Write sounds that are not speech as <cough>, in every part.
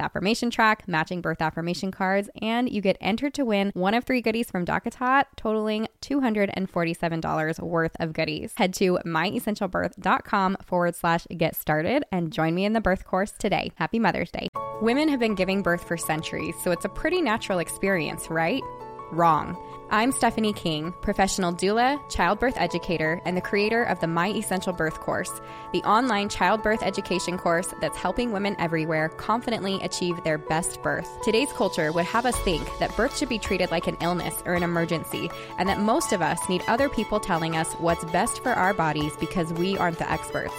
affirmation track, matching birth affirmation cards, and you get entered to win one of three goodies from DockATot, totaling $247 worth of goodies. Head to myessentialbirth.com forward slash get started and join me in the birth course today. Happy Mother's Day. Women have been giving birth for centuries, so it's a pretty natural experience, right? Wrong. I'm Stephanie King, professional doula, childbirth educator, and the creator of the My Essential Birth course, the online childbirth education course that's helping women everywhere confidently achieve their best birth. Today's culture would have us think that birth should be treated like an illness or an emergency, and that most of us need other people telling us what's best for our bodies because we aren't the experts.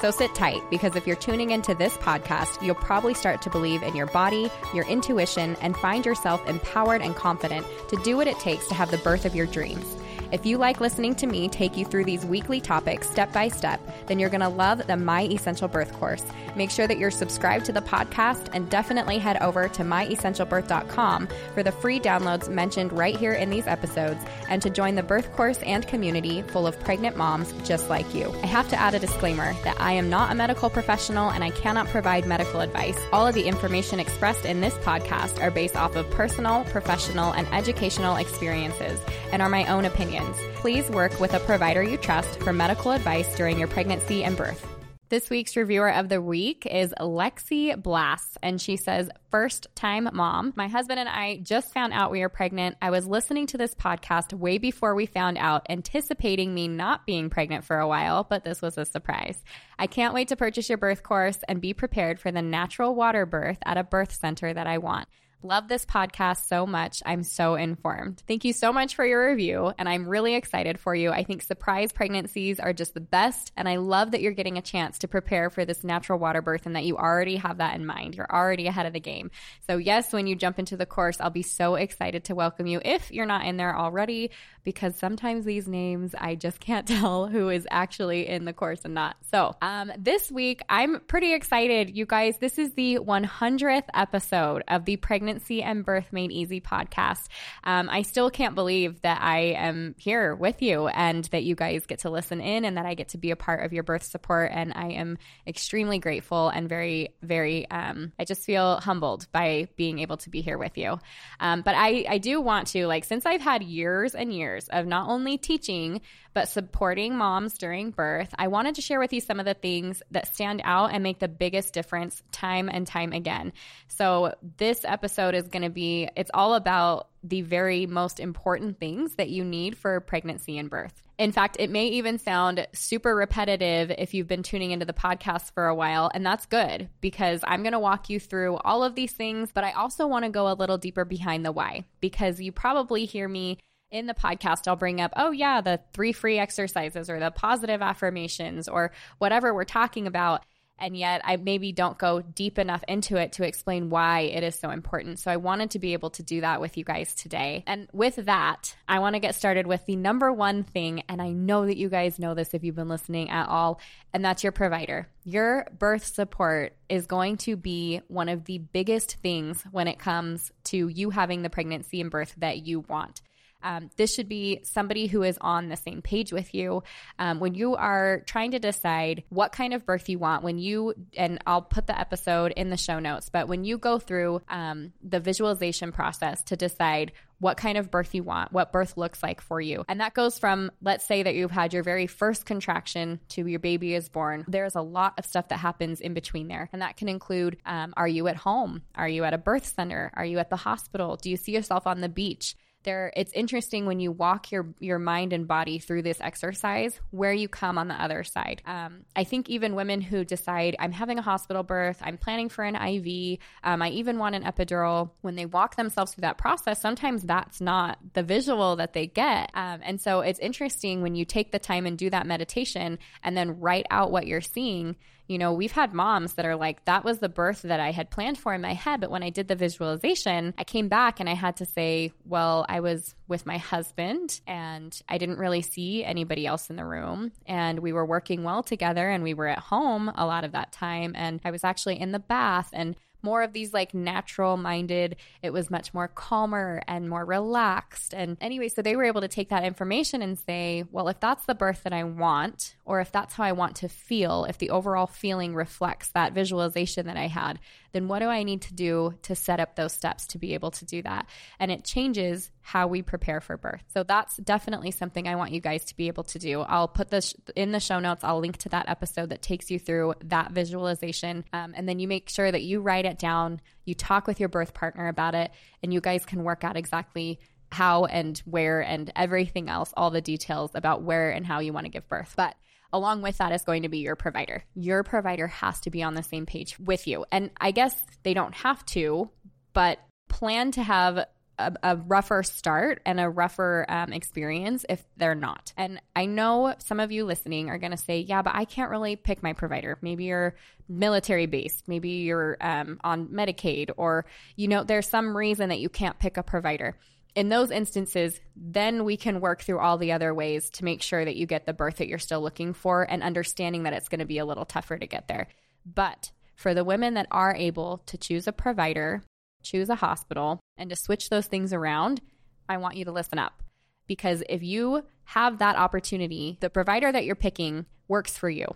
So sit tight because if you're tuning into this podcast, you'll probably start to believe in your body, your intuition, and find yourself empowered and confident to do what it takes to have the birth of your dreams. If you like listening to me take you through these weekly topics step by step, then you're going to love the My Essential Birth course. Make sure that you're subscribed to the podcast and definitely head over to myessentialbirth.com for the free downloads mentioned right here in these episodes and to join the birth course and community full of pregnant moms just like you. I have to add a disclaimer that I am not a medical professional and I cannot provide medical advice. All of the information expressed in this podcast are based off of personal, professional, and educational experiences and are my own opinions. Please work with a provider you trust for medical advice during your pregnancy and birth. This week's reviewer of the week is Lexi Blass, and she says, First time mom. My husband and I just found out we are pregnant. I was listening to this podcast way before we found out, anticipating me not being pregnant for a while, but this was a surprise. I can't wait to purchase your birth course and be prepared for the natural water birth at a birth center that I want. Love this podcast so much. I'm so informed. Thank you so much for your review, and I'm really excited for you. I think surprise pregnancies are just the best, and I love that you're getting a chance to prepare for this natural water birth and that you already have that in mind. You're already ahead of the game. So, yes, when you jump into the course, I'll be so excited to welcome you if you're not in there already, because sometimes these names I just can't <laughs> tell who is actually in the course and not. So, um, this week, I'm pretty excited. You guys, this is the 100th episode of the Pregnancy Pregnancy and Birth Made Easy podcast. Um, I still can't believe that I am here with you and that you guys get to listen in and that I get to be a part of your birth support. And I am extremely grateful and very, very, um, I just feel humbled by being able to be here with you. Um, but I, I do want to, like, since I've had years and years of not only teaching, but supporting moms during birth, I wanted to share with you some of the things that stand out and make the biggest difference time and time again. So, this episode is going to be it's all about the very most important things that you need for pregnancy and birth. In fact, it may even sound super repetitive if you've been tuning into the podcast for a while, and that's good because I'm going to walk you through all of these things, but I also want to go a little deeper behind the why because you probably hear me in the podcast, I'll bring up, oh, yeah, the three free exercises or the positive affirmations or whatever we're talking about. And yet, I maybe don't go deep enough into it to explain why it is so important. So, I wanted to be able to do that with you guys today. And with that, I want to get started with the number one thing. And I know that you guys know this if you've been listening at all, and that's your provider. Your birth support is going to be one of the biggest things when it comes to you having the pregnancy and birth that you want. Um, this should be somebody who is on the same page with you. Um, when you are trying to decide what kind of birth you want, when you, and I'll put the episode in the show notes, but when you go through um, the visualization process to decide what kind of birth you want, what birth looks like for you. And that goes from, let's say that you've had your very first contraction to your baby is born. There's a lot of stuff that happens in between there. And that can include um, are you at home? Are you at a birth center? Are you at the hospital? Do you see yourself on the beach? There it's interesting when you walk your your mind and body through this exercise where you come on the other side. Um, i think even women who decide i'm having a hospital birth i'm planning for an iv um, i even want an epidural when they walk themselves through that process sometimes that's not the visual that they get. Um, and so it's interesting when you take the time and do that meditation and then write out what you're seeing you know, we've had moms that are like, that was the birth that I had planned for in my head. But when I did the visualization, I came back and I had to say, well, I was with my husband and I didn't really see anybody else in the room. And we were working well together and we were at home a lot of that time. And I was actually in the bath and more of these like natural minded. It was much more calmer and more relaxed. And anyway, so they were able to take that information and say, well, if that's the birth that I want, or if that's how I want to feel, if the overall feeling reflects that visualization that I had, then what do I need to do to set up those steps to be able to do that? And it changes how we prepare for birth. So that's definitely something I want you guys to be able to do. I'll put this in the show notes. I'll link to that episode that takes you through that visualization. Um, and then you make sure that you write it down, you talk with your birth partner about it, and you guys can work out exactly how and where and everything else, all the details about where and how you want to give birth. But along with that is going to be your provider. Your provider has to be on the same page with you. And I guess they don't have to, but plan to have a, a, rougher start and a rougher um, experience if they're not. And I know some of you listening are going to say, yeah, but I can't really pick my provider. Maybe you're military based, maybe you're um, on Medicaid, or, you know, there's some reason that you can't pick a provider in those instances, then we can work through all the other ways to make sure that you get the birth that you're still looking for and understanding that it's going to be a little tougher to get there. But for the women that are able to choose a provider, choose a hospital, and to switch those things around, I want you to listen up. Because if you have that opportunity, the provider that you're picking works for you.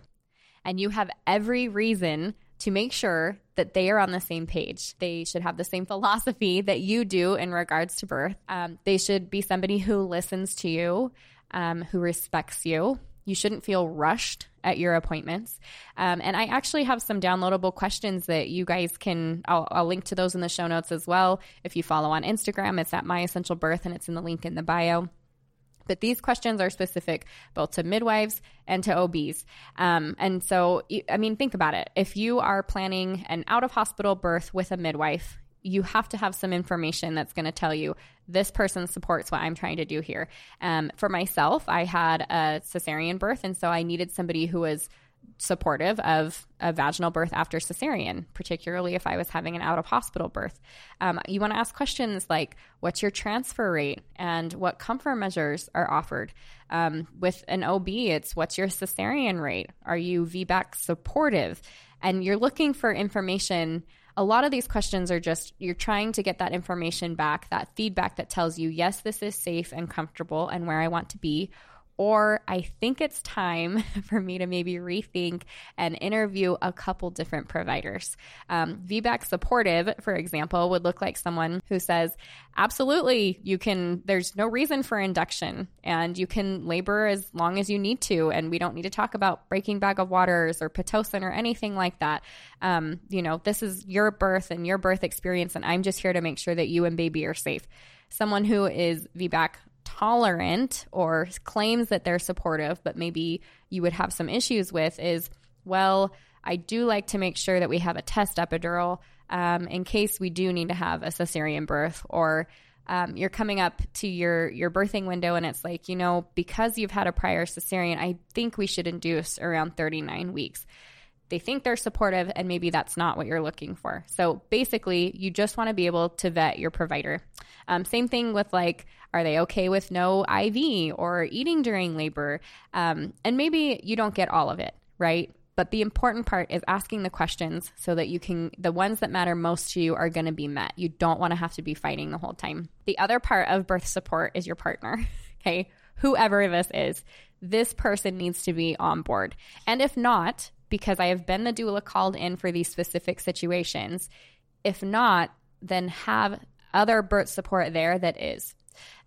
And you have every reason to make sure that they are on the same page. They should have the same <laughs> philosophy that you do in regards to birth. Um, they should be somebody who listens to you, um, who respects you. You shouldn't feel rushed at your appointments. Um, and I actually have some downloadable questions that you guys can, I'll, I'll, link to those in the show notes as well. If you follow on Instagram, it's at My Essential Birth and it's in the link in the bio. But these questions are specific both to midwives and to OBs. Um, and so, I mean, think about it. If you are planning an out of hospital birth with a midwife, you have to have some information that's going to tell you this person supports what I'm trying to do here. Um, for myself, I had a cesarean birth, and so I needed somebody who was supportive of a vaginal birth after cesarean, particularly if I was having an out of hospital birth. Um, you want to ask questions like what's your transfer rate and what comfort measures are offered. Um, with an OB, it's what's your cesarean rate? Are you VBAC supportive? And you're looking for information. A lot of these questions are just you're trying to get that information back, that feedback that tells you, yes, this is safe and comfortable and where I want to be, or I think it's time <laughs> for me to maybe rethink and interview a couple different providers. Um, VBAC supportive, for example, would look like someone who says, absolutely, you can, there's no reason for induction and you can labor as long as you need to. And we don't need to talk about breaking bag of waters or Pitocin or anything like that. Um, you know, this is your birth and your birth experience. And I'm just here to make sure that you and baby are safe someone who is VBAC tolerant or claims that they're supportive, but maybe you would have some issues with is, well, I do like to make sure that we have a test epidural um, in case we do need to have a cesarean birth or um, you're coming up to your your birthing window and it's like you know because you've had a prior cesarean i think we should induce around 39 weeks they think they're supportive and maybe that's not what you're looking for. So basically, you just want to be able to vet your provider. Um, same thing with like, are they okay with no IV or eating during labor? Um, and maybe you don't get all of it, right? But the important part is asking the questions so that you can, the ones that matter most to you are going to be met. You don't want to have to be fighting the whole time. The other part of birth support is your partner, <laughs> okay? Whoever this is, this person needs to be on board. And if not, because I have been the doula called in for these specific situations. If not, then have other birth support there that is.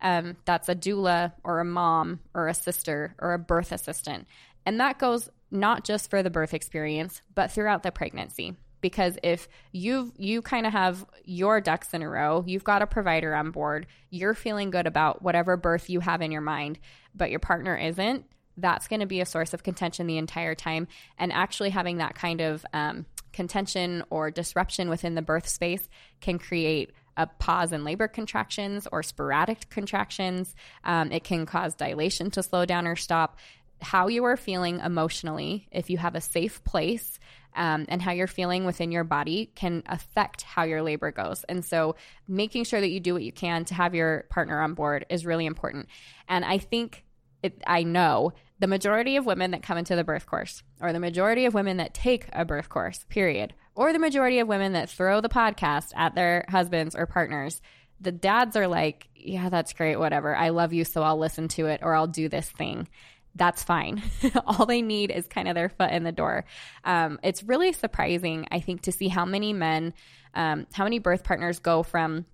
Um, that's a doula or a mom or a sister or a birth assistant. And that goes not just for the birth experience, but throughout the pregnancy. Because if you've you kind of have your ducks in a row, you've got a provider on board, you're feeling good about whatever birth you have in your mind, but your partner isn't, that's going to be a source of contention the entire time. And actually having that kind of um, contention or disruption within the birth space can create a pause in labor contractions or sporadic contractions. Um, it can cause dilation to slow down or stop. How you are feeling emotionally, if you have a safe place um, and how you're feeling within your body can affect how your labor goes. And so, making sure that you do what you can to have your partner on board is really important. And I think it, I know the majority of women that come into the birth course, or the majority of women that take a birth course, period, or the majority of women that throw the podcast at their husbands or partners, the dads are like, yeah, that's great, whatever. I love you, so I'll listen to it or I'll do this thing. That's fine. <laughs> All they need is kind of their foot in the door. Um, it's really surprising, I think, to see how many men, um, how many birth partners go from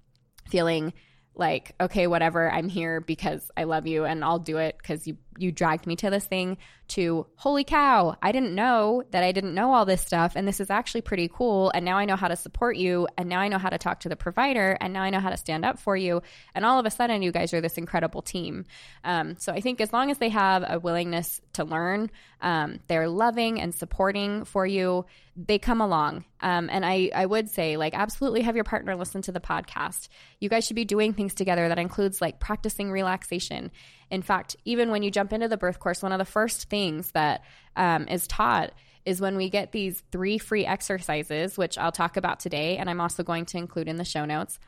feeling like okay whatever i'm here because i love you and i'll do it because you you dragged me to this thing to holy cow i didn't know that i didn't know all this stuff and this is actually pretty cool and now i know how to support you and now i know how to talk to the provider and now i know how to stand up for you and all of a sudden you guys are this incredible team. Um, so i think as long as they have a willingness to learn um, they're loving and supporting for you they come along. Um, and I, I would say like absolutely have your partner listen to the podcast. You guys should be doing things together that includes like practicing relaxation in fact, even when you jump into the birth course, one of the first things that um, is taught is when we get these three free exercises, which I'll talk about today, and I'm also going to include in the show notes.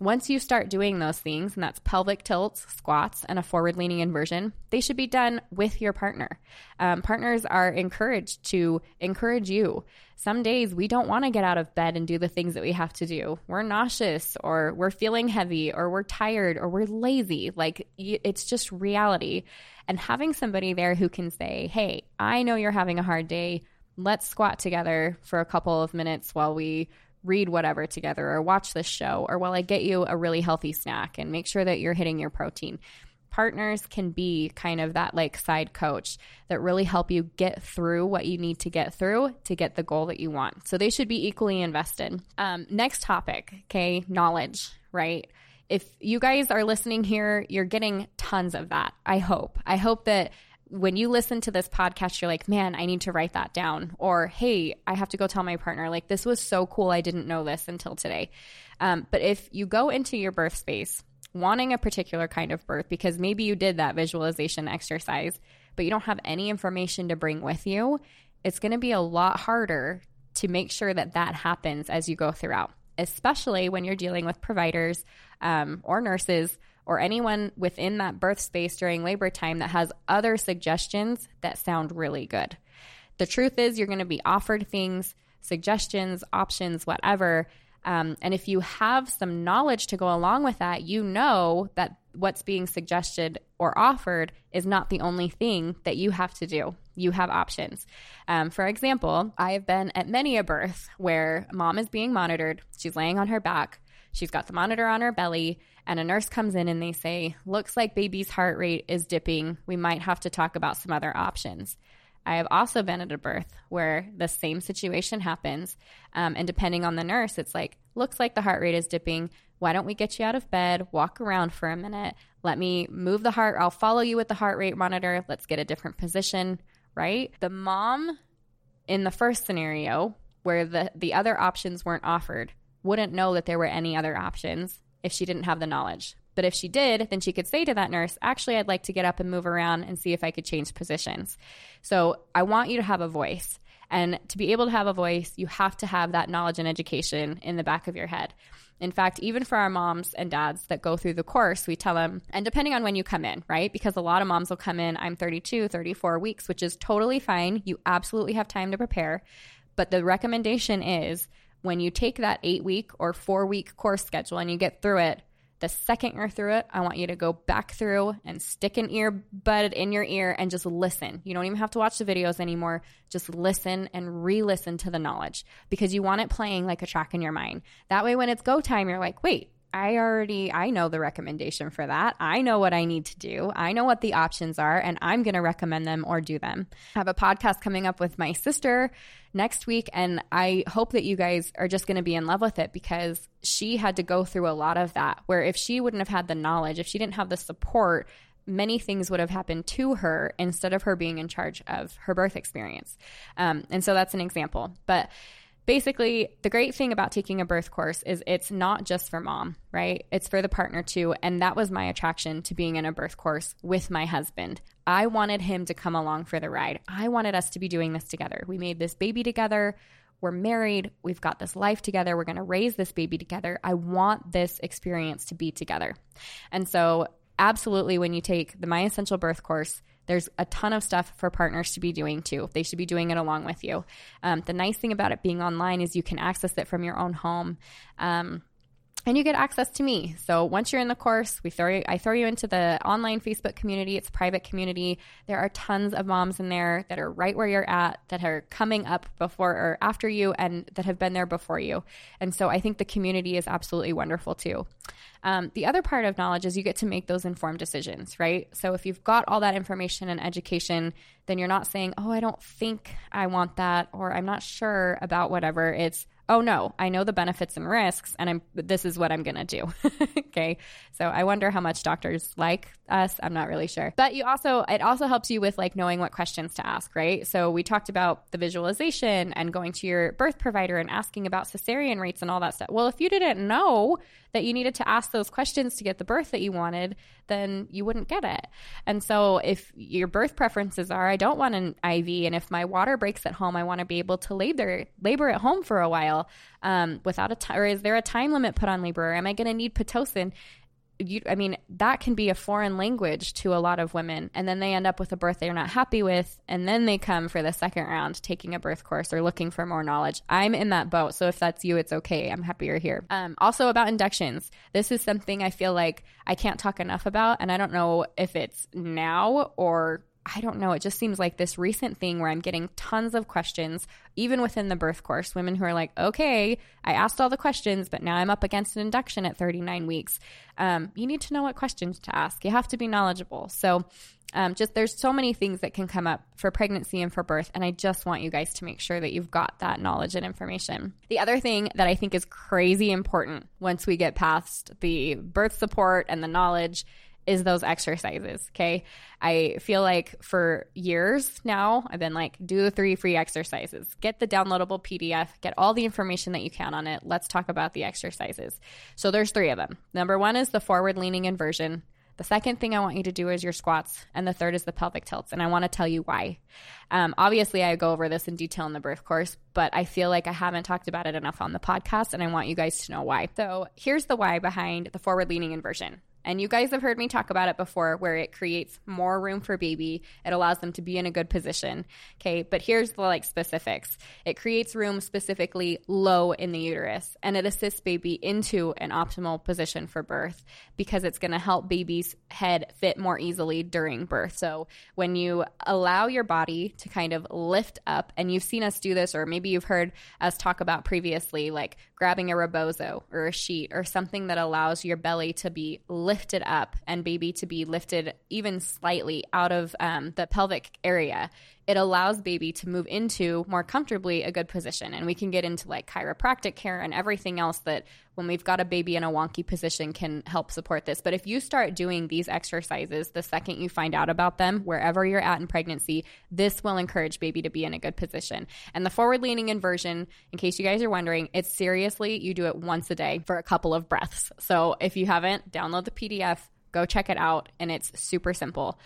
Once you start doing those things, and that's pelvic tilts, squats, and a forward leaning inversion, they should be done with your partner. Um, partners are encouraged to encourage you. Some days we don't want to get out of bed and do the things that we have to do. We're nauseous, or we're feeling heavy, or we're tired, or we're lazy. Like it's just reality. And having somebody there who can say, Hey, I know you're having a hard day. Let's squat together for a couple of minutes while we read whatever together or watch this show or while I get you a really healthy snack and make sure that you're hitting your protein. Partners can be kind of that like side coach that really help you get through what you need to get through to get the goal that you want. So they should be equally invested. Um, next topic, okay, knowledge, right? If you guys are listening here, you're getting tons of that. I hope. I hope that when you listen to this podcast, you're like, man, I need to write that down. Or, hey, I have to go tell my partner, like, this was so cool. I didn't know this until today. Um, but if you go into your birth space wanting a particular kind of birth, because maybe you did that visualization exercise, but you don't have any information to bring with you, it's going to be a lot harder to make sure that that happens as you go throughout, especially when you're dealing with providers um, or nurses or anyone within that birth space during labor time that has other suggestions that sound really good. The truth is, you're going to be offered things, suggestions, options, whatever. Um, and if you have some knowledge to go along with that, you know that what's being suggested or offered is not the only thing that you have to do. You have options. Um, for example, I have been at many a birth where mom is being monitored. She's laying on her back. She's got the monitor on her belly, and a nurse comes in and they say, Looks like baby's heart rate is dipping. We might have to talk about some other options. I have also been at a birth where the same situation happens. Um, and depending on the nurse, it's like, looks like the heart rate is dipping. Why don't we get you out of bed, walk around for a minute? Let me move the heart. I'll follow you with the heart rate monitor. Let's get a different position, right? The mom in the first scenario, where the, the other options weren't offered, wouldn't know that there were any other options if she didn't have the knowledge. But if she did, then she could say to that nurse, actually, I'd like to get up and move around and see if I could change positions. So I want you to have a voice. And to be able to have a voice, you have to have that knowledge and education in the back of your head. In fact, even for our moms and dads that go through the course, we tell them, and depending on when you come in, right? Because a lot of moms will come in, I'm 32, 34 weeks, which is totally fine. You absolutely have time to prepare. But the recommendation is when you take that eight week or four week course schedule and you get through it, the second you're through it, I want you to go back through and stick an earbud in your ear and just listen. You don't even have to watch the videos anymore. Just listen and re listen to the knowledge because you want it playing like a track in your mind. That way, when it's go time, you're like, wait, I already I know the recommendation for that. I know what I need to do. I know what the options are and I'm going to recommend them or do them. I have a podcast coming up with my sister next week and I hope that you guys are just going to be in love with it because she had to go through a lot of that where if she wouldn't have had the knowledge, if she didn't have the support, many things would have happened to her instead of her being in charge of her birth experience. Um, and so that's an example. But basically, the great thing about taking a birth course is it's not just for mom, right? It's for the partner too. And that was my attraction to being in a birth course with my husband. I wanted him to come along for the ride. I wanted us to be doing this together. We made this baby together. We're married. We've got this life together. We're going to raise this baby together. I want this experience to be together. And so, absolutely, when you take the My Essential Birth course, there's a ton of stuff for partners to be doing too. They should be doing it along with you. Um, the nice thing about it being online is you can access it from your own home. Um, and you get access to me. So once you're in the course, we throw you, I throw you into the online Facebook community. It's a private community. There are tons of moms in there that are right where you're at, that are coming up before or after you, and that have been there before you. And so I think the community is absolutely wonderful too. Um, the other part of knowledge is you get to make those informed decisions, right? So if you've got all that information and education, then you're not saying, "Oh, I don't think I want that," or "I'm not sure about whatever." It's oh no, I know the benefits and risks, and I'm this is what I'm gonna do. <laughs> okay, so I wonder how much doctors like us. I'm not really sure, but you also it also helps you with like knowing what questions to ask, right? So we talked about the visualization and going to your birth provider and asking about cesarean rates and all that stuff. Well, if you didn't know that you needed to ask those questions to get the birth that you wanted, then you wouldn't get it. And so if your birth preferences are, I don't want an IV, and if my water breaks at home, I want to be able to labor labor at home for a while um, without a time, or is there a time limit put on labor? Or am I going to need pitocin? You, I mean, that can be a foreign language to a lot of women. And then they end up with a birth they're not happy with. And then they come for the second round, taking a birth course or looking for more knowledge. I'm in that boat. So if that's you, it's okay. I'm happy you're here. Um, also, about inductions. This is something I feel like I can't talk enough about. And I don't know if it's now or I don't know. It just seems like this recent thing where I'm getting tons of questions, even within the birth course. Women who are like, okay, I asked all the questions, but now I'm up against an induction at 39 weeks. Um, you need to know what questions to ask. You have to be knowledgeable. So, um, just there's so many things that can come up for pregnancy and for birth. And I just want you guys to make sure that you've got that knowledge and information. The other thing that I think is crazy important once we get past the birth support and the knowledge is those exercises. Okay. I feel like for years now, I've been like, do the three free exercises, get the downloadable PDF, get all the information that you can on it. Let's talk about the exercises. So there's three of them. Number one is the forward leaning inversion. The second thing I want you to do is your squats, and the third is the pelvic tilts. And I want to tell you why. Um, obviously, I go over this in detail in the birth course, but I feel like I haven't talked about it enough on the podcast, and I want you guys to know why. So here's the why behind the forward leaning inversion. And you guys have heard me talk about it before where it creates more room for baby. It allows them to be in a good position. Okay. But here's the like specifics. It creates room specifically low in the uterus and it assists baby into an optimal position for birth because it's going to help baby's head fit more easily during birth. So when you allow your body to kind of lift up and you've seen us do this, or maybe you've heard us talk about previously, like grabbing a rebozo or a sheet or something that allows your belly to be lifted up and baby to be lifted even slightly out of um, the pelvic area, it allows baby to move into more comfortably a good position. And we can get into like chiropractic care and everything else that when we've got a baby in a wonky position can help support this. But if you start doing these exercises the second you find out about them, wherever you're at in pregnancy, this will encourage baby to be in a good position. And the forward leaning inversion, in case you guys are wondering, it's seriously, you do it once a day for a couple of breaths. So if you haven't, download the PDF, go check it out, and it's super simple.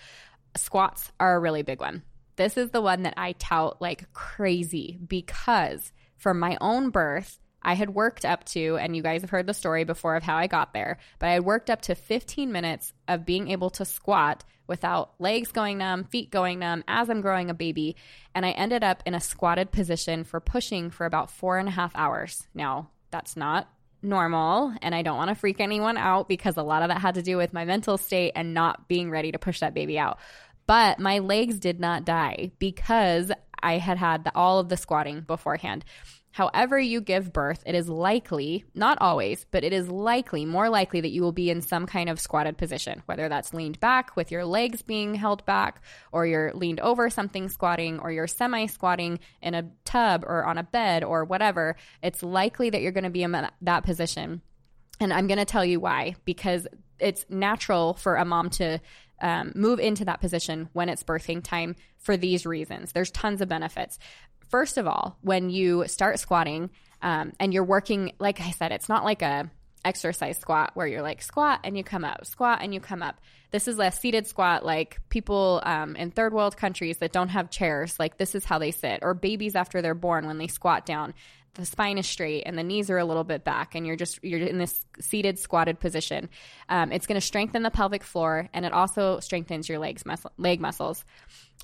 Squats are a really big one. This is the one that I tout like crazy because from my own birth, I had worked up to, and you guys have heard the story before of how I got there, but I had worked up to 15 minutes of being able to squat without legs going numb, feet going numb as I'm growing a baby. And I ended up in a squatted position for pushing for about four and a half hours. Now, that's not normal and I don't want to freak anyone out because a lot of that had to do with my mental state and not being ready to push that baby out. But my legs did not die because I had had the, all of the squatting beforehand. However, you give birth, it is likely, not always, but it is likely, more likely that you will be in some kind of squatted position, whether that's leaned back with your legs being held back, or you're leaned over something squatting, or you're semi squatting in a tub or on a bed or whatever. It's likely that you're going to be in that position. And I'm going to tell you why, because it's natural for a mom to um, move into that position when it's birthing time for these reasons. There's tons of benefits. First of all, when you start squatting um, and you're working, like I said, it's not like a exercise squat where you're like squat and you come up, squat and you come up. This is a seated squat, like people um, in third world countries that don't have chairs, like this is how they sit, or babies after they're born when they squat down. The spine is straight and the knees are a little bit back, and you're just you're in this seated, squatted position. Um, it's going to strengthen the pelvic floor, and it also strengthens your legs muscle, leg muscles.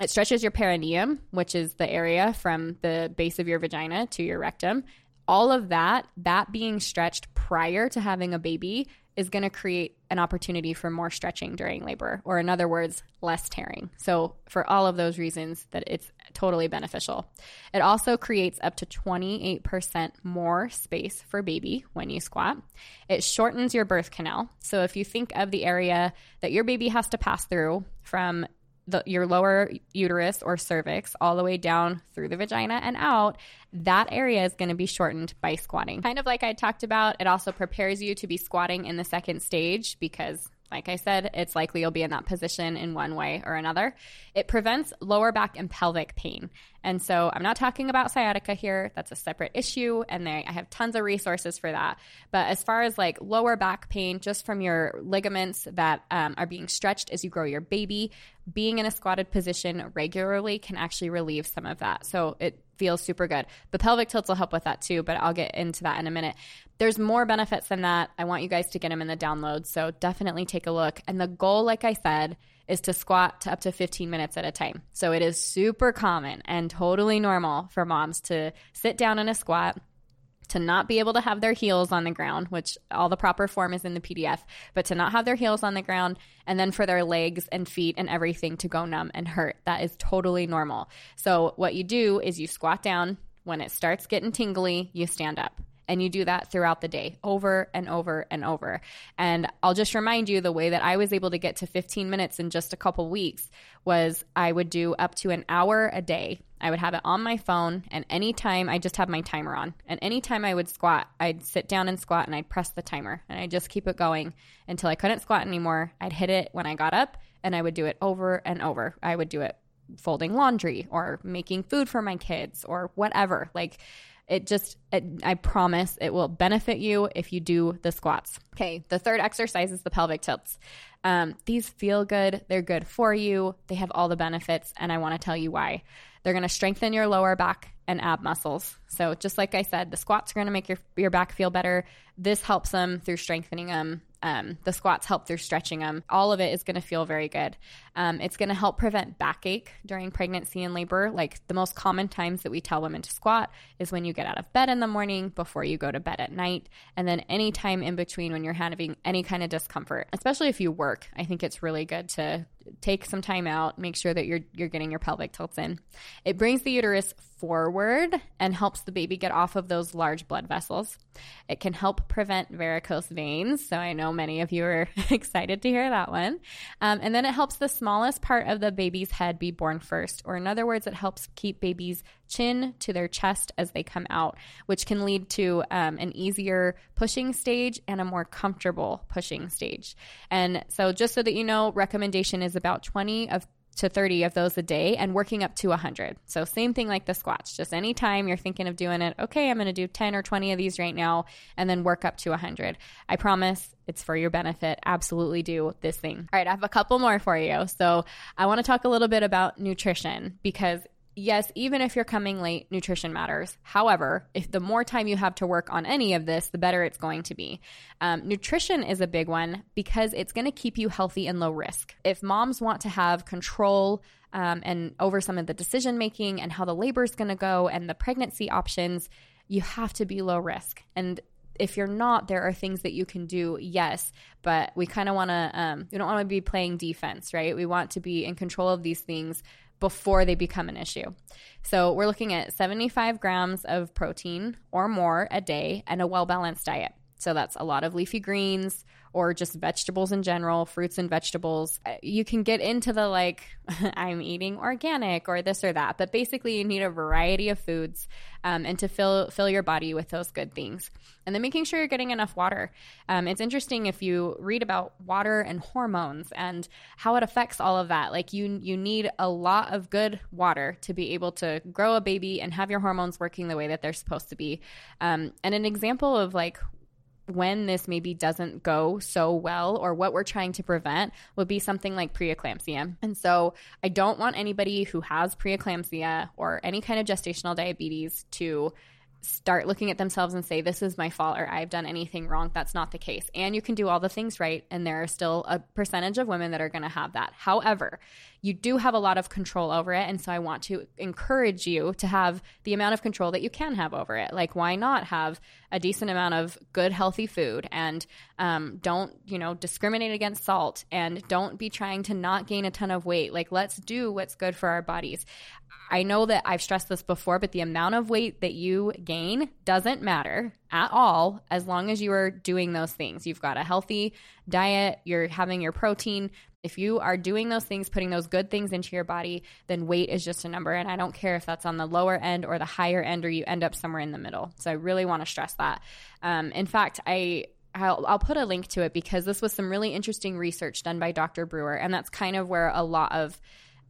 It stretches your perineum, which is the area from the base of your vagina to your rectum, all of that, that being stretched prior to having a baby is going to create an opportunity for more stretching during labor, or in other words, less tearing. So, for all of those reasons, that it's totally beneficial. It also creates up to 28% more space for baby when you squat. It shortens your birth canal. So, if you think of the area that your baby has to pass through from the, your lower uterus or cervix all the way down through the vagina and out, that area is going to be shortened by squatting. Kind of like I talked about, it also prepares you to be squatting in the second stage because like I said, it's likely you'll be in that position in one way or another. It prevents lower back and pelvic pain. And so I'm not talking about sciatica here. That's a separate issue. And they, I have tons of resources for that. But as far as like lower back pain, just from your ligaments that um, are being stretched as you grow your baby, being in a squatted position regularly can actually relieve some of that. So it feels super good. The pelvic tilts will help with that too, but I'll get into that in a minute. There's more benefits than that. I want you guys to get them in the download. So definitely take a look. And the goal, like I said, is to squat to up to 15 minutes at a time. So it is super common and totally normal for moms to sit down in a squat to not be able to have their heels on the ground, which all the proper form is in the PDF, but to not have their heels on the ground and then for their legs and feet and everything to go numb and hurt. That is totally normal. So, what you do is you squat down. When it starts getting tingly, you stand up. And you do that throughout the day over and over and over. And I'll just remind you the way that I was able to get to 15 minutes in just a couple weeks was I would do up to an hour a day. I would have it on my phone, and anytime I just have my timer on. And anytime I would squat, I'd sit down and squat and I'd press the timer and I'd just keep it going until I couldn't squat anymore. I'd hit it when I got up and I would do it over and over. I would do it folding laundry or making food for my kids or whatever. Like, it just, it, I promise it will benefit you if you do the squats. Okay, the third exercise is the pelvic tilts. Um, these feel good, they're good for you, they have all the benefits, and I want to tell you why. They're going to strengthen your lower back and ab muscles. So, just like I said, the squats are going to make your, your back feel better. This helps them through strengthening them um, the squats help through stretching them. All of it is going to feel very good. Um, it's going to help prevent backache during pregnancy and labor. Like the most common times that we tell women to squat is when you get out of bed in the morning, before you go to bed at night, and then any time in between when you're having any kind of discomfort, especially if you work. I think it's really good to take some time out, make sure that you're you're getting your pelvic tilts in. It brings the uterus forward and helps the baby get off of those large blood vessels. It can help prevent varicose veins. So I know many of you are <laughs> excited to hear that one. Um, and then it helps the smallest part of the baby's head be born first, or in other words, it helps keep babies' chin to their chest as they come out, which can lead to um, an easier pushing stage and a more comfortable pushing stage. And so, just so that you know, recommendation is about 20 of to 30 of those a day and working up to 100. So, same thing like the squats. Just anytime you're thinking of doing it, okay, I'm going to do 10 or 20 of these right now and then work up to 100. I promise it's for your benefit. Absolutely do this thing. All right, I have a couple more for you. So, I want to talk a little bit about nutrition because yes, even if you're coming late, nutrition matters. However, if the more time you have to work on any of this, the better it's going to be. Um, nutrition is a big one because it's going to keep you healthy and low risk. If moms want to have control um, and over some of the decision making and how the labor is going to go and the pregnancy options, you have to be low risk. And if you're not, there are things that you can do, yes, but we kind of want to, um, we don't want to be playing defense, right? We want to be in control of these things before they become an issue. So we're looking at 75 grams of protein or more a day and a well balanced diet. So that's a lot of leafy greens or just vegetables in general, fruits and vegetables. Uh, you can get into the like, <laughs> I'm eating organic or this or that, but basically you need a variety of foods um, and to fill fill your body with those good things. And then making sure you're getting enough water. Um, it's interesting if you read about water and hormones and how it affects all of that. Like you you need a lot of good water to be able to grow a baby and have your hormones working the way that they're supposed to be. Um, and an example of like when this maybe doesn't go so well or what we're trying to prevent would be something like preeclampsia. And so I don't want anybody who has preeclampsia or any kind of gestational diabetes to start looking at themselves and say, This is my fault or I've done anything wrong. That's not the case. And you can do all the things right. And there are still a percentage of women that are going to have that. However, you do have a lot of control over it. And so I want to encourage you to have the amount of control that you can have over it. Like, why not have a decent amount of good, healthy food and um, don't, you know, discriminate against salt and don't be trying to not gain a ton of weight. Like, let's do what's good for our bodies. I know that I've stressed this before, but the amount of weight that you gain doesn't matter at all as long as you are doing those things. You've got a healthy diet, you're having your protein. If you are doing those things, putting those good things into your body, then weight is just a number. And I don't care if that's on the lower end or the higher end or you end up somewhere in the middle. So I really want to stress that. Um, in fact, I I'll, I'll, put a link to it because this was some really interesting research done by Dr. Brewer, and that's kind of where a lot of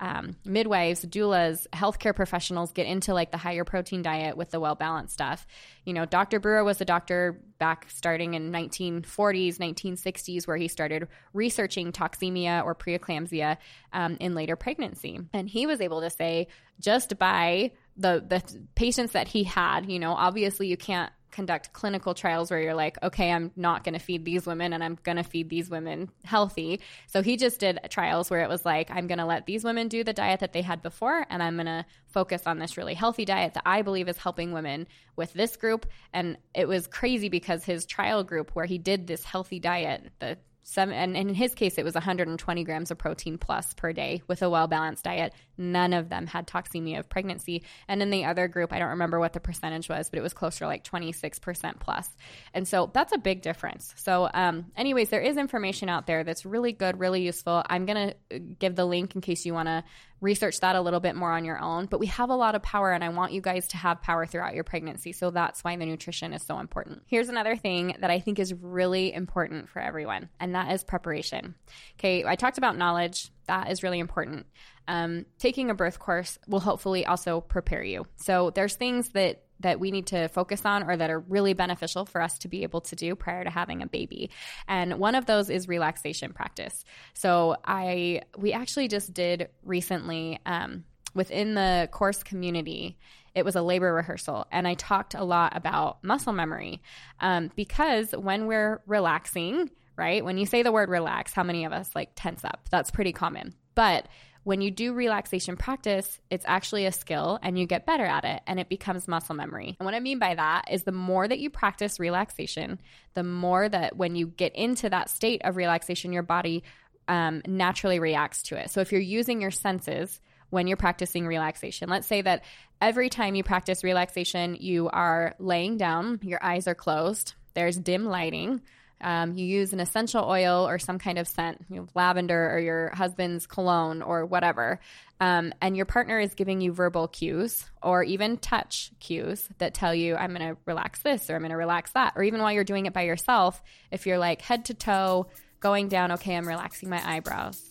um, midwives, doulas, healthcare professionals get into like the higher protein diet with the well balanced stuff. You know, Dr. Brewer was a doctor back starting in 1940s, 1960s, where he started researching toxemia or preeclampsia um, in later pregnancy, and he was able to say just by the the patients that he had, you know, obviously you can't conduct clinical trials where you're like, okay, I'm not going to feed these women and I'm going to feed these women healthy. So he just did trials where it was like, I'm going to let these women do the diet that they had before and I'm going to focus on this really healthy diet that I believe is helping women with this group. And it was crazy because his trial group where he did this healthy diet, the And in his case, it was 120 grams of protein plus per day with a well balanced diet. None of them had toxemia of pregnancy. And in the other group, I don't remember what the percentage was, but it was closer like 26% plus. And so that's a big difference. So, um, anyways, there is information out there that's really good, really useful. I'm going to give the link in case you want to research that a little bit more on your own. But we have a lot of power, and I want you guys to have power throughout your pregnancy. So that's why the nutrition is so important. Here's another thing that I think is really important for everyone, and that is preparation. Okay, I talked about knowledge, that is really important. Um, taking a birth course will hopefully also prepare you. So there's things that that we need to focus on or that are really beneficial for us to be able to do prior to having a baby. And one of those is relaxation practice. So I we actually just did recently um, within the course community. It was a labor rehearsal, and I talked a lot about muscle memory um, because when we're relaxing, right? When you say the word relax, how many of us like tense up? That's pretty common. But when you do relaxation practice, it's actually a skill and you get better at it and it becomes muscle memory. And what I mean by that is the more that you practice relaxation, the more that when you get into that state of relaxation, your body um, naturally reacts to it. So if you're using your senses, when you're practicing relaxation. Let's say that every time you practice relaxation, you are laying down, your eyes are closed, there's dim lighting, um, you use an essential oil or some kind of scent, you lavender or your husband's cologne or whatever, um, and your partner is giving you verbal cues or even touch cues that tell you, I'm going to relax this or I'm going to relax that. Or even while you're doing it by yourself, if you're like head to toe going down, okay, I'm relaxing my eyebrows.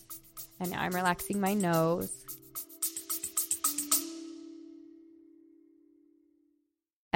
And now I'm relaxing my nose.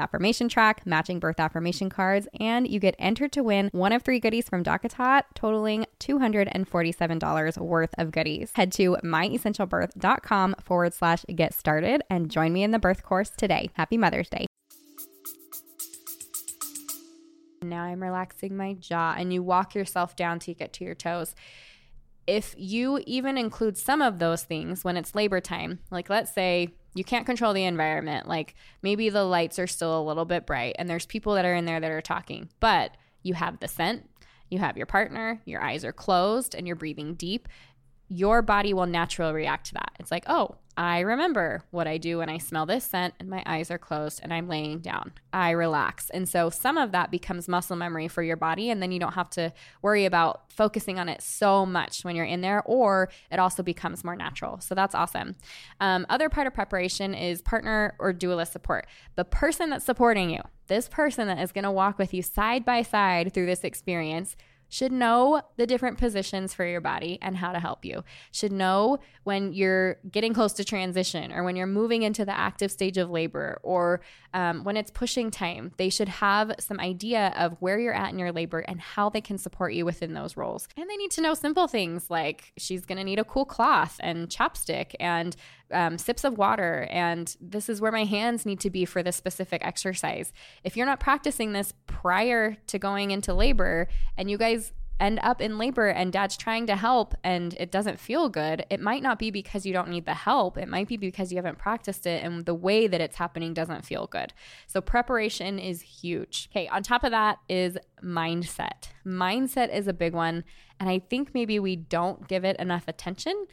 affirmation track, matching birth affirmation cards, and you get entered to win one of three goodies from DockATot, totaling $247 worth of goodies. Head to myessentialbirth.com forward slash get started and join me in the birth course today. Happy Mother's Day. now I'm relaxing my jaw. And you walk yourself down to get to your toes. If you even include some of those things when it's labor time, like let's say you can't control the environment, like maybe the lights are still a little bit bright and there's people that are in there that are talking, but you have the scent, you have your partner, your eyes are closed, and you're breathing deep, your body will naturally react to that. It's like, oh, I remember what I do when I smell this scent and my eyes are closed and I'm laying down. I relax. And so some of that becomes muscle memory for your body. And then you don't have to worry about focusing on it so much when you're in there, or it also becomes more natural. So that's awesome. Um, other part of preparation is partner or doula support. The person that's supporting you, this person that is going to walk with you side by side through this experience should know the different positions for your body and how to help you. Should know when you're getting close to transition or when you're moving into the active stage of labor or um, when it's pushing time. They should have some idea of where you're at in your labor and how they can support you within those roles. And they need to know simple things like she's going to need a cool cloth and ChapStick and um, sips of water, and this is where my hands need to be for this specific exercise. If you're not practicing this prior to going into labor, and you guys end up in labor and dad's trying to help and it doesn't feel good, it might not be because you don't need the help. It might be because you haven't practiced it and the way that it's happening doesn't feel good. So, preparation is huge. Okay, on top of that is mindset. Mindset is a big one. And I think maybe we don't give it enough attention.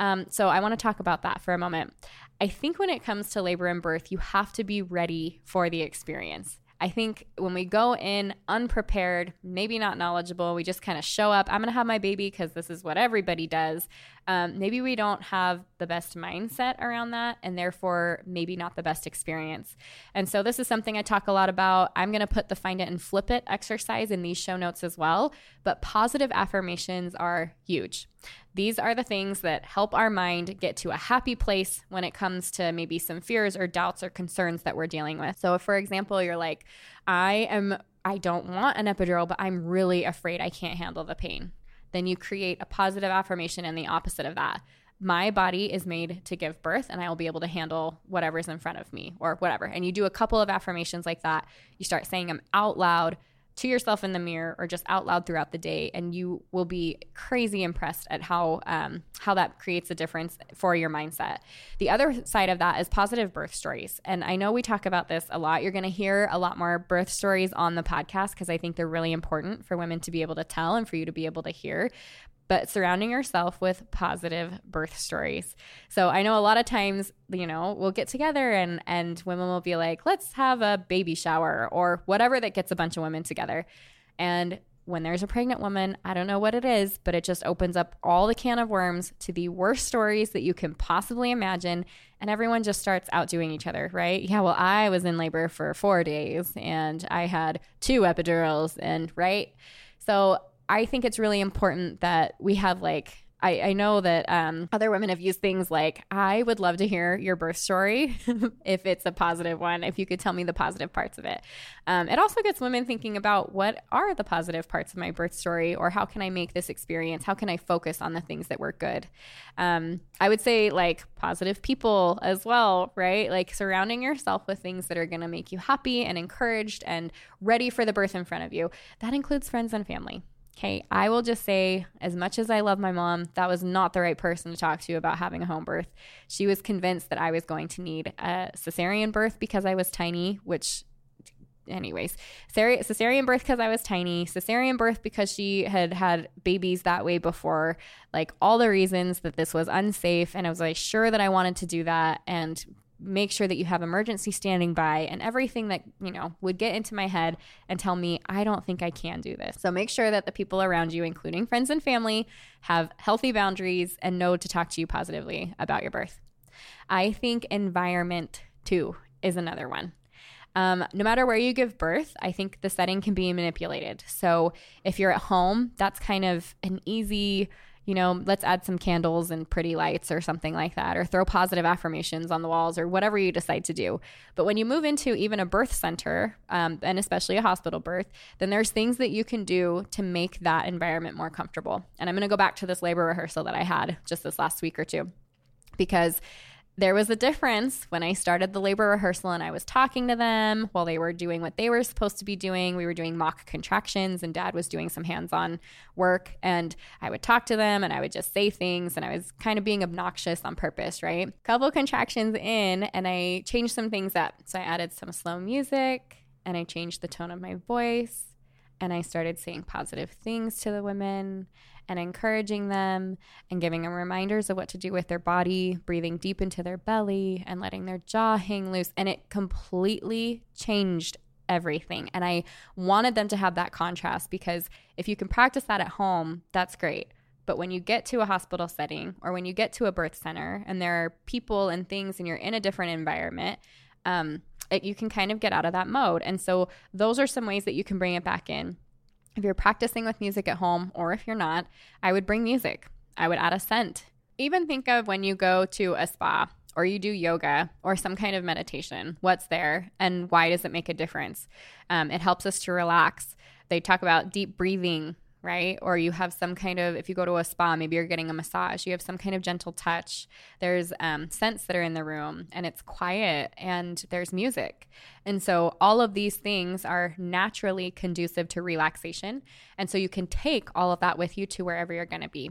Um, so I want to talk about that for a moment. I think when it comes to labor and birth, you have to be ready for the experience. I think when we go in unprepared, maybe not knowledgeable, we just kind of show up. I'm going to have my baby because this is what everybody does. Um, maybe we don't have the best mindset around that, and therefore maybe not the best experience. And so, this is something I talk a lot about. I'm going to put the find it and flip it exercise in these show notes as well. But positive affirmations are huge. These are the things that help our mind get to a happy place when it comes to maybe some fears or doubts or concerns that we're dealing with. So, if, for example, you're like, I am, I don't want an epidural, but I'm really afraid I can't handle the pain, then you create a positive affirmation and the opposite of that. My body is made to give birth and I will be able to handle whatever's in front of me or whatever. And you do a couple of affirmations like that. You start saying them out loud to yourself in the mirror or just out loud throughout the day and you will be crazy impressed at how um, how that creates a difference for your mindset. The other side of that is positive birth stories. And i know we talk about this a lot. You're going to hear a lot more birth stories on the podcast because i think they're really important for women to be able to tell and for you to be able to hear but surrounding yourself with positive birth stories. So I know a lot of times, you know, we'll get together and and women will be like, "Let's have a baby shower" or whatever that gets a bunch of women together. And when there's a pregnant woman, I don't know what it is, but it just opens up all the can of worms to the worst stories that you can possibly imagine. And everyone just starts outdoing each other, right? Yeah, well, I was in labor for four days and I had two epidurals, and right? So I think it's really important that we have like I, I know that um, other women have used things like, I would love to hear your birth story <laughs> if it's a positive one, if you could tell me the positive parts of it. Um, it also gets women thinking about what are the positive parts of my birth story, or how can I make this experience? How can I focus on the things that were good? Um, I would say, like, positive people as well, right? Like, surrounding yourself with things that are going to make you happy and encouraged and ready for the birth in front of you. That includes friends and family. Okay, I will just say, as much as I love my mom, that was not the right person to talk to about having a home birth. She was convinced that I was going to need a cesarean birth because I was tiny, which, anyways, cesarean birth because I was tiny, cesarean birth because she had had babies that way before, like all the reasons that this was unsafe. And I was like, sure that I wanted to do that. And make sure that you have emergency standing by and everything that, you know, would get into my head and tell me, I don't think I can do this. So make sure that the people around you, including friends and family, have healthy boundaries and know to talk to you positively about your birth. I think environment too is another one. Um, no matter where you give birth, I think the setting can be manipulated. So if you're at home, that's kind of an easy you know, let's add some candles and pretty lights or something like that, or throw positive affirmations on the walls or whatever you decide to do. But when you move into even a birth center, um, and especially a hospital birth, then there's things that you can do to make that environment more comfortable. And I'm going to go back to this labor rehearsal that I had just this last week or two because there was a difference when I started the labor rehearsal and I was talking to them while they were doing what they were supposed to be doing. We were doing mock contractions and dad was doing some hands on work. And I would talk to them and I would just say things and I was kind of being obnoxious on purpose, right? Couple contractions in and I changed some things up. So I added some slow music and I changed the tone of my voice and I started saying positive things to the women and encouraging them and giving them reminders of what to do with their body, breathing deep into their belly and letting their jaw hang loose. And it completely changed everything. And I wanted them to have that contrast because if you can practice that at home, that's great. But when you get to a hospital setting or when you get to a birth center and there are people and things and you're in a different environment, um, it, you can kind of get out of that mode. And so those are some ways that you can bring it back in. If you're practicing with music at home, or if you're not, I would bring music. I would add a scent. Even think of when you go to a spa or you do yoga or some kind of meditation, what's there and why does it make a difference? Um, it helps us to relax. They talk about deep breathing right? Or you have some kind of, if you go to a spa, maybe you're getting a massage, you have some kind of gentle touch. There's um, scents that are in the room and it's quiet and there's music. And so all of these things are naturally conducive to relaxation. And so you can take all of that with you to wherever you're going to be.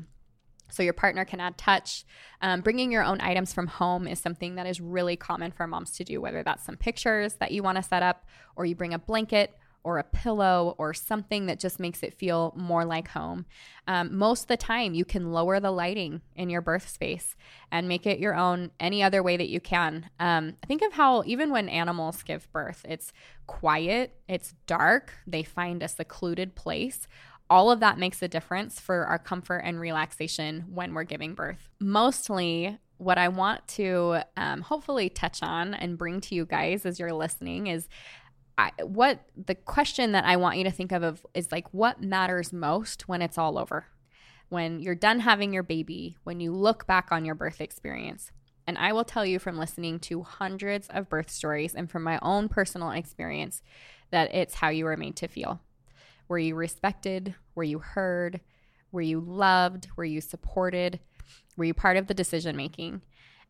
So your partner can add touch. Um, bringing your own items from home is something that is really common for moms to do, whether that's some pictures that you want to set up, or you bring a blanket or a pillow or something that just makes it feel more like home. Um, most of the time, you can lower the lighting in your birth space and make it your own any other way that you can. Um, think of how even when animals give birth, it's quiet, it's dark, they find a secluded place. All of that makes a difference for our comfort and relaxation when we're giving birth. Mostly, what I want to um, hopefully touch on and bring to you guys as you're listening is I, what the question that I want you to think of, of is like what matters most when it's all over, when you're done having your baby, when you look back on your birth experience. And I will tell you from listening to hundreds of birth stories and from my own personal experience that it's how you were made to feel. Were you respected? Were you heard? Were you loved? Were you supported? Were you part of the decision making?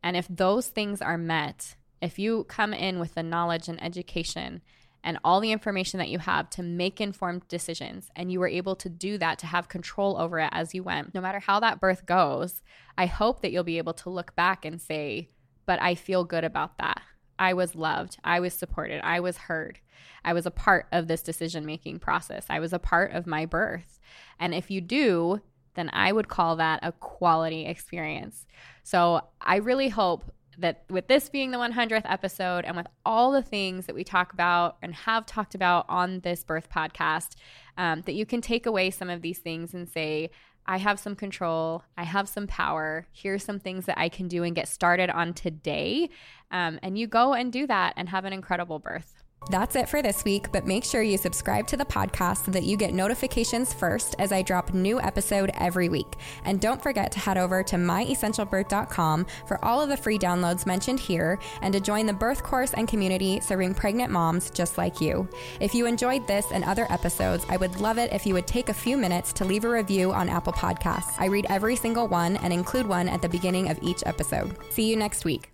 And if those things are met, if you come in with the knowledge and education and all the information that you have to make informed decisions. And you were able to do that to have control over it as you went. No matter how that birth goes, I hope that you'll be able to look back and say, but I feel good about that. I was loved. I was supported. I was heard. I was a part of this decision making process. I was a part of my birth. And if you do, then I would call that a quality experience. So I really hope that with this being the 100th episode and with all the things that we talk about and have talked about on this birth podcast, um, that you can take away some of these things and say, I have some control. I have some power. Here's some things that I can do and get started on today. Um, and you go and do that and have an incredible birth. That's it for this week, but make sure you subscribe to the podcast so that you get notifications first as I drop new episode every week. And don't forget to head over to myessentialbirth.com for all of the free downloads mentioned here and to join the birth course and community serving pregnant moms just like you. If you enjoyed this and other episodes, I would love it if you would take a few minutes to leave a review on Apple Podcasts. I read every single one and include one at the beginning of each episode. See you next week.